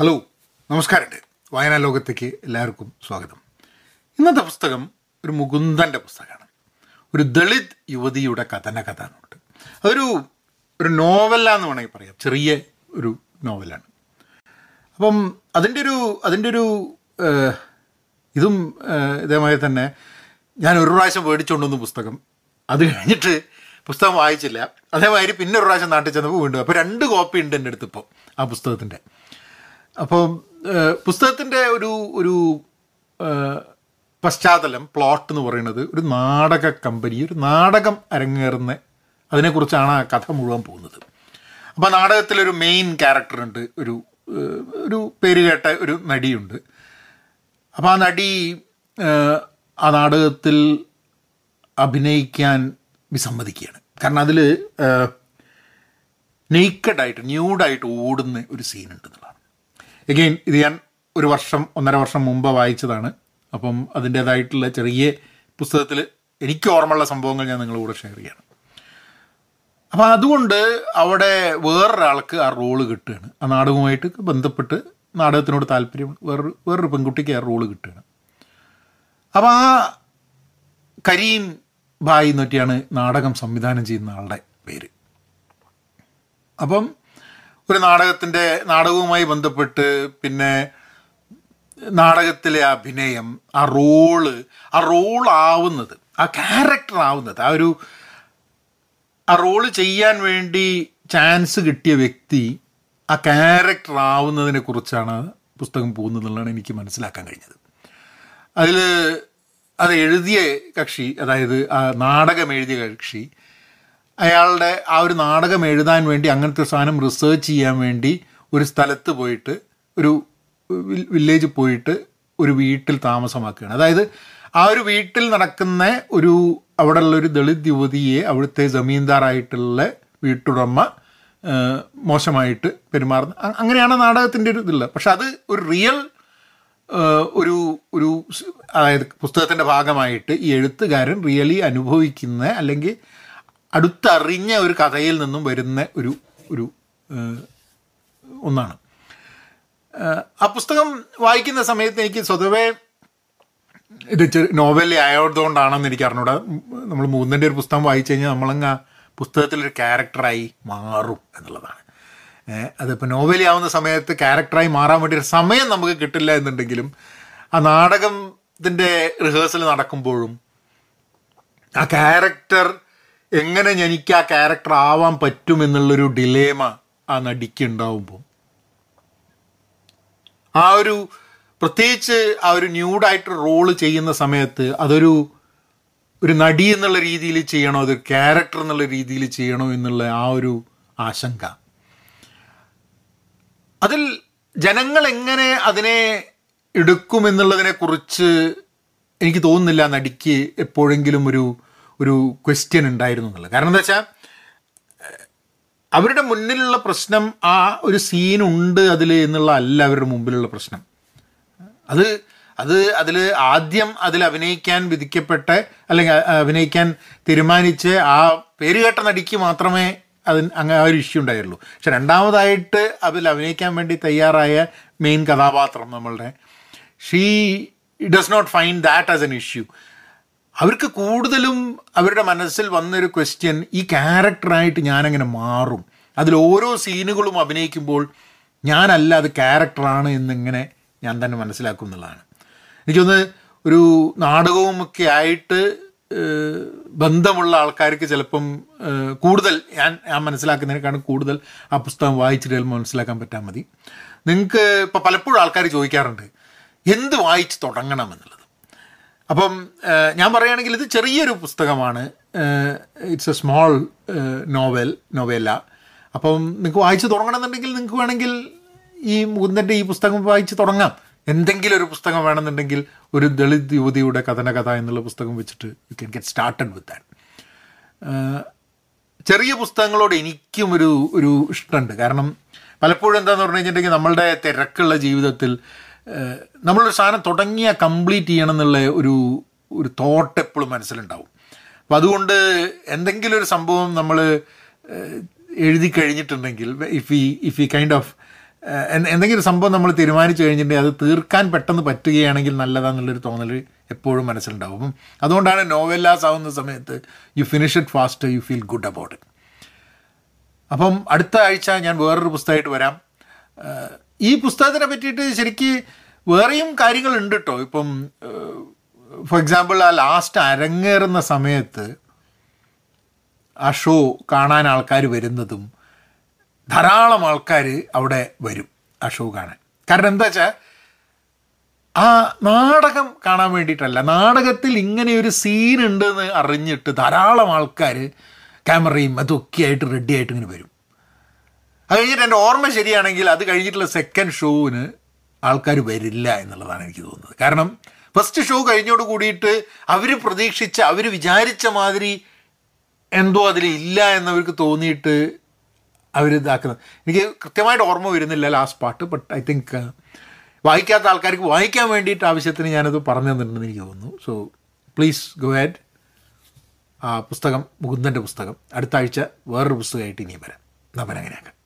Hello നമസ്കാരമുണ്ട്. വായനാ ലോകത്തേക്ക് എല്ലാവർക്കും സ്വാഗതം. ഇന്നത്തെ പുസ്തകം ഒരു മുകുന്ദന്റെ പുസ്തകമാണ്. ഒരു ദളിത് യുവതിയുടെ കഥന കഥ എന്നുണ്ട് അതൊരു ഒരു നോവലാന്ന് വേണമെങ്കിൽ പറയാം. ചെറിയ ഒരു നോവലാണ്. അപ്പം അതിന്റെ ഒരു അതിന്റെ ഒരു ഇതും ഇതേമാതിരി തന്നെ ഞാൻ ഒരു പ്രാവശ്യം മേടിച്ചുകൊണ്ടുവന്ന പുസ്തകം. അത് കഴിഞ്ഞിട്ട് പുസ്തകം വായിച്ചില്ല. അതേമാതിരി പിന്നെ ഒരു പ്രാവശ്യം നാട്ടിൽ ചെന്നപ്പോൾ വീണ്ടും. അപ്പോൾ രണ്ട് കോപ്പി ഉണ്ട് എന്റെ അടുത്ത് ഇപ്പോൾ ആ പുസ്തകത്തിന്റെ. അപ്പോൾ പുസ്തകത്തിന്റെ ഒരു ഒരു പശ്ചാത്തലം പ്ലോട്ട് എന്ന് പറയുന്നത് ഒരു നാടക കമ്പനി ഒരു നാടകം അരങ്ങേറുന്ന അതിനെക്കുറിച്ചാണ് ആ കഥ മുഴുവൻ പോകുന്നത്. അപ്പോൾ നാടകത്തിലൊരു മെയിൻ ക്യാരക്ടറുണ്ട് ഒരു ഒരു പേര് കേട്ട ഒരു നടിയുണ്ട്. അപ്പോൾ ആ നടി ആ നാടകത്തിൽ അഭിനയിക്കാൻ വിസമ്മതിക്കുകയാണ്. കാരണം അതിൽ നെയ്ക്കഡായിട്ട് ന്യൂഡായിട്ട് ഓടുന്ന ഒരു എന്നുള്ളതാണ് എഗെയിൻ ഇത് ഞാൻ ഒരു വർഷം ഒന്നര വർഷം മുമ്പ് വായിച്ചതാണ്. അപ്പം അതിന്റേതായിട്ടുള്ള ചെറിയ പുസ്തകത്തിൽ എനിക്ക് ഓർമ്മയുള്ള സംഭവങ്ങൾ ഞാൻ നിങ്ങളുടെ ഷെയർ ചെയ്യണം. അപ്പം അതുകൊണ്ട് അവിടെ വേറൊരാൾക്ക് ആ റോൾ കിട്ടുകയാണ്. ആ നാടകവുമായിട്ട് ബന്ധപ്പെട്ട് നാടകത്തിനോട് താല്പര്യം വേറൊരു വേറൊരു പെൺകുട്ടിക്ക് ആ റോൾ കിട്ടുകയാണ്. അപ്പം ആ കരീം ഭായ് എന്നൊക്കെയാണ് നാടകം സംവിധാനം ചെയ്യുന്ന ആളുടെ പേര്. അപ്പം ഒരു നാടകത്തിന്റെ നാടകവുമായി ബന്ധപ്പെട്ട് പിന്നെ നാടകത്തിലെ അഭിനയം ആ റോൾ ആ റോൾ ആവുന്നത് ആ ക്യാരക്ടർ ആവുന്നത് ആ ഒരു ആ റോൾ ചെയ്യാൻ വേണ്ടി ചാൻസ് കിട്ടിയ വ്യക്തി ആ ക്യാരക്ടർ ആവുന്നതിനെ കുറിച്ചാണ് പുസ്തകം പോകുന്നതെന്നുള്ളതാണ് എനിക്ക് മനസ്സിലാക്കാൻ കഴിഞ്ഞത്. അതിൽ അത് എഴുതിയ കക്ഷി അതായത് ആ നാടകം എഴുതിയ കക്ഷി അയാളുടെ ആ ഒരു നാടകം എഴുതാൻ വേണ്ടി അങ്ങനത്തെ സാധനം റിസേർച്ച് ചെയ്യാൻ വേണ്ടി ഒരു സ്ഥലത്ത് പോയിട്ട് ഒരു വില്ലേജ് പോയിട്ട് ഒരു വീട്ടിൽ താമസമാക്കുകയാണ്. അതായത് ആ ഒരു വീട്ടിൽ നടക്കുന്ന ഒരു അവിടെയുള്ള ഒരു ദളിത് യുവതിയെ അവിടുത്തെ ജമീന്ദാറായിട്ടുള്ള വീട്ടുടമ മോശമായിട്ട് പെരുമാറുന്ന. അങ്ങനെയാണ് നാടകത്തിന്റെ ഒരു ഇതുള്ളത് പക്ഷെ അത് ഒരു റിയൽ ഒരു ഒരു അതായത് പുസ്തകത്തിന്റെ ഭാഗമായിട്ട് ഈ എഴുത്തുകാരൻ റിയലി അനുഭവിക്കുന്ന അല്ലെങ്കിൽ അടുത്തറിഞ്ഞ ഒരു കഥയിൽ നിന്നും വരുന്ന ഒരു ഒരു ഒന്നാണ്. ആ പുസ്തകം വായിക്കുന്ന സമയത്ത് എനിക്ക് സ്വതവേ ഇത് നോവൽ ആയതുകൊണ്ടാണെന്ന് എനിക്ക് അറിഞ്ഞൂടെ. നമ്മൾ മൂന്നിന്റെ ഒരു പുസ്തകം വായിച്ചു കഴിഞ്ഞാൽ നമ്മളങ്ങ് ആ പുസ്തകത്തിലൊരു ക്യാരക്ടറായി മാറും എന്നുള്ളതാണ്. അതിപ്പോൾ നോവലി ആവുന്ന സമയത്ത് ക്യാരക്ടറായി മാറാൻ വേണ്ടി ഒരു സമയം നമുക്ക് കിട്ടില്ല എന്നുണ്ടെങ്കിലും ആ നാടകത്തിന്റെ റിഹേഴ്സൽ നടക്കുമ്പോഴും ആ ക്യാരക്ടർ എങ്ങനെ എനിക്ക് ആ ക്യാരക്ടർ ആവാൻ പറ്റുമെന്നുള്ളൊരു ഡിലേമ ആ നടിക്ക് ഉണ്ടാവുമ്പോൾ ആ ഒരു പ്രത്യേകിച്ച് ആ ഒരു ന്യൂഡായിട്ട് റോൾ ചെയ്യുന്ന സമയത്ത് അതൊരു ഒരു നടി എന്നുള്ള രീതിയിൽ ചെയ്യണോ അതൊരു ക്യാരക്ടർ എന്നുള്ള രീതിയിൽ ചെയ്യണോ എന്നുള്ള ആ ഒരു ആശങ്ക. അതിൽ ജനങ്ങൾ എങ്ങനെ അതിനെ എടുക്കുമെന്നുള്ളതിനെ കുറിച്ച് എനിക്ക് തോന്നുന്നില്ല നടിക്ക് എപ്പോഴെങ്കിലും ഒരു ഒരു ക്വസ്റ്റ്യൻ ഉണ്ടായിരുന്നു എന്നുള്ളത്. കാരണം എന്താ വെച്ചാൽ അവരുടെ മുന്നിലുള്ള പ്രശ്നം ആ ഒരു സീനുണ്ട് അതിൽ എന്നുള്ള അല്ല അവരുടെ മുമ്പിലുള്ള പ്രശ്നം. അത് അത് അതിൽ ആദ്യം അതിൽ അഭിനയിക്കാൻ വിധിക്കപ്പെട്ട അല്ലെങ്കിൽ അഭിനയിക്കാൻ തീരുമാനിച്ച് ആ പേര് കേട്ട നടിക്ക് മാത്രമേ അതിന് അങ്ങനെ ആ ഒരു ഇഷ്യൂ ഉണ്ടായുള്ളൂ. പക്ഷെ രണ്ടാമതായിട്ട് അതിൽ അഭിനയിക്കാൻ വേണ്ടി തയ്യാറായ മെയിൻ കഥാപാത്രം നമ്മളുടെ she does not find that as an issue അവർക്ക് കൂടുതലും അവരുടെ മനസ്സിൽ വന്നൊരു ക്വസ്റ്റ്യൻ ഈ ക്യാരക്ടറായിട്ട് ഞാനങ്ങനെ മാറും. അതിൽ ഓരോ സീനുകളും അഭിനയിക്കുമ്പോൾ ഞാനല്ല അത് ക്യാരക്ടറാണ് എന്നിങ്ങനെ ഞാൻ തന്നെ മനസ്സിലാക്കും എന്നുള്ളതാണ്. എനിക്കൊന്ന് ഒരു നാടകവുമൊക്കെ ആയിട്ട് ബന്ധമുള്ള ആൾക്കാർക്ക് ചിലപ്പം കൂടുതൽ ഞാൻ ഞാൻ മനസ്സിലാക്കുന്നതിനേക്കാളും കൂടുതൽ ആ പുസ്തകം വായിച്ചിട്ട് മനസ്സിലാക്കാൻ പറ്റാൻ മതി. നിങ്ങൾക്ക് ഇപ്പോൾ പലപ്പോഴും ആൾക്കാർ ചോദിക്കാറുണ്ട് എന്ത് വായിച്ച് തുടങ്ങണം എന്നുള്ളത്? അപ്പം ഞാൻ പറയുകയാണെങ്കിൽ ഇത് ചെറിയൊരു പുസ്തകമാണ്. It's a small novel novella അപ്പം നിങ്ങൾക്ക് വായിച്ച് തുടങ്ങണമെന്നുണ്ടെങ്കിൽ നിങ്ങൾക്ക് വേണമെങ്കിൽ ഈ മുകുന്ദന്റെ ഈ പുസ്തകം വായിച്ച് തുടങ്ങാം. എന്തെങ്കിലും ഒരു പുസ്തകം വേണമെന്നുണ്ടെങ്കിൽ ഒരു ദളിത് യുവതിയുടെ കഥനകഥ എന്നുള്ള പുസ്തകം വെച്ചിട്ട് you can get started with that ചെറിയ പുസ്തകങ്ങളോട് എനിക്കും ഒരു ഒരു ഇഷ്ടമുണ്ട്. കാരണം പലപ്പോഴും എന്താണെന്ന് പറഞ്ഞു കഴിഞ്ഞിട്ടുണ്ടെങ്കിൽ നമ്മളുടെ തിരക്കുള്ള ജീവിതത്തിൽ നമ്മളൊരു സാധനം തുടങ്ങിയ കംപ്ലീറ്റ് ചെയ്യണം എന്നുള്ള ഒരു ഒരു തോട്ട് എപ്പോഴും മനസ്സിലുണ്ടാവും. അപ്പം അതുകൊണ്ട് എന്തെങ്കിലും ഒരു സംഭവം നമ്മൾ എഴുതി കഴിഞ്ഞിട്ടുണ്ടെങ്കിൽ ഇഫ് ഈ ഇഫ് ഈ കൈൻഡ് ഓഫ് എന്തെങ്കിലും സംഭവം നമ്മൾ തീരുമാനിച്ചു കഴിഞ്ഞിട്ടുണ്ടെങ്കിൽ അത് തീർക്കാൻ പെട്ടെന്ന് പറ്റുകയാണെങ്കിൽ നല്ലതാണെന്നുള്ളൊരു തോന്നൽ എപ്പോഴും മനസ്സിലുണ്ടാവും. അതുകൊണ്ടാണ് നോവെല്ലാസ് ആവുന്ന സമയത്ത് you finish it fast you feel good about it അപ്പം അടുത്ത ആഴ്ച ഞാൻ വേറൊരു പുസ്തകമായിട്ട് വരാം. ഈ പുസ്തകത്തിനെ പറ്റിയിട്ട് ശരിക്ക് വേറെയും കാര്യങ്ങൾ ഉണ്ട് കേട്ടോ ഇപ്പം ഫോർ എക്സാമ്പിൾ ആ ലാസ്റ്റ് അരങ്ങേറുന്ന സമയത്ത് ആ ഷോ കാണാൻ ആൾക്കാർ വരുന്നതും ധാരാളം ആൾക്കാർ അവിടെ വരും ആ ഷോ കാണാൻ. കാരണം എന്താ വെച്ചാൽ ആ നാടകം കാണാൻ വേണ്ടിയിട്ടല്ല നാടകത്തിൽ ഇങ്ങനെ ഒരു സീൻ ഉണ്ടെന്ന് അറിഞ്ഞിട്ട് ധാരാളം ആൾക്കാർ ക്യാമറയും അതൊക്കെ ആയിട്ട് റെഡി ആയിട്ട് ഇങ്ങനെ വരും. അത് കഴിഞ്ഞിട്ട് എന്റെ ഓർമ്മ ശരിയാണെങ്കിൽ അത് കഴിഞ്ഞിട്ടുള്ള സെക്കൻഡ് ഷോവിന് ആൾക്കാർ വരില്ല എന്നുള്ളതാണ് എനിക്ക് തോന്നുന്നത്. കാരണം ഫസ്റ്റ് ഷോ കഴിഞ്ഞോട് കൂടിയിട്ട് അവർ പ്രതീക്ഷിച്ച അവർ വിചാരിച്ച മാതിരി എന്തോ അതിൽ ഇല്ല എന്നവർക്ക് തോന്നിയിട്ട് അവർ ഇതാക്കുന്നത്. എനിക്ക് കൃത്യമായിട്ട് ഓർമ്മ വരുന്നില്ല ലാസ്റ്റ് പാട്ട് ബട്ട് ഐ തിങ്ക് വായിക്കാത്ത ആൾക്കാർക്ക് വായിക്കാൻ വേണ്ടിയിട്ട് ആവശ്യത്തിന് ഞാനത് പറഞ്ഞു തന്നിട്ടുണ്ടെന്ന് എനിക്ക് തോന്നുന്നു. സോ പ്ലീസ് ഗോ ആഡ് ആ പുസ്തകം മുകുന്ദന്റെ പുസ്തകം. അടുത്ത ആഴ്ച വേറൊരു പുസ്തകമായിട്ട് ഇനിയും വരാം. നമ്മൾ അങ്ങനെയാക്കാം.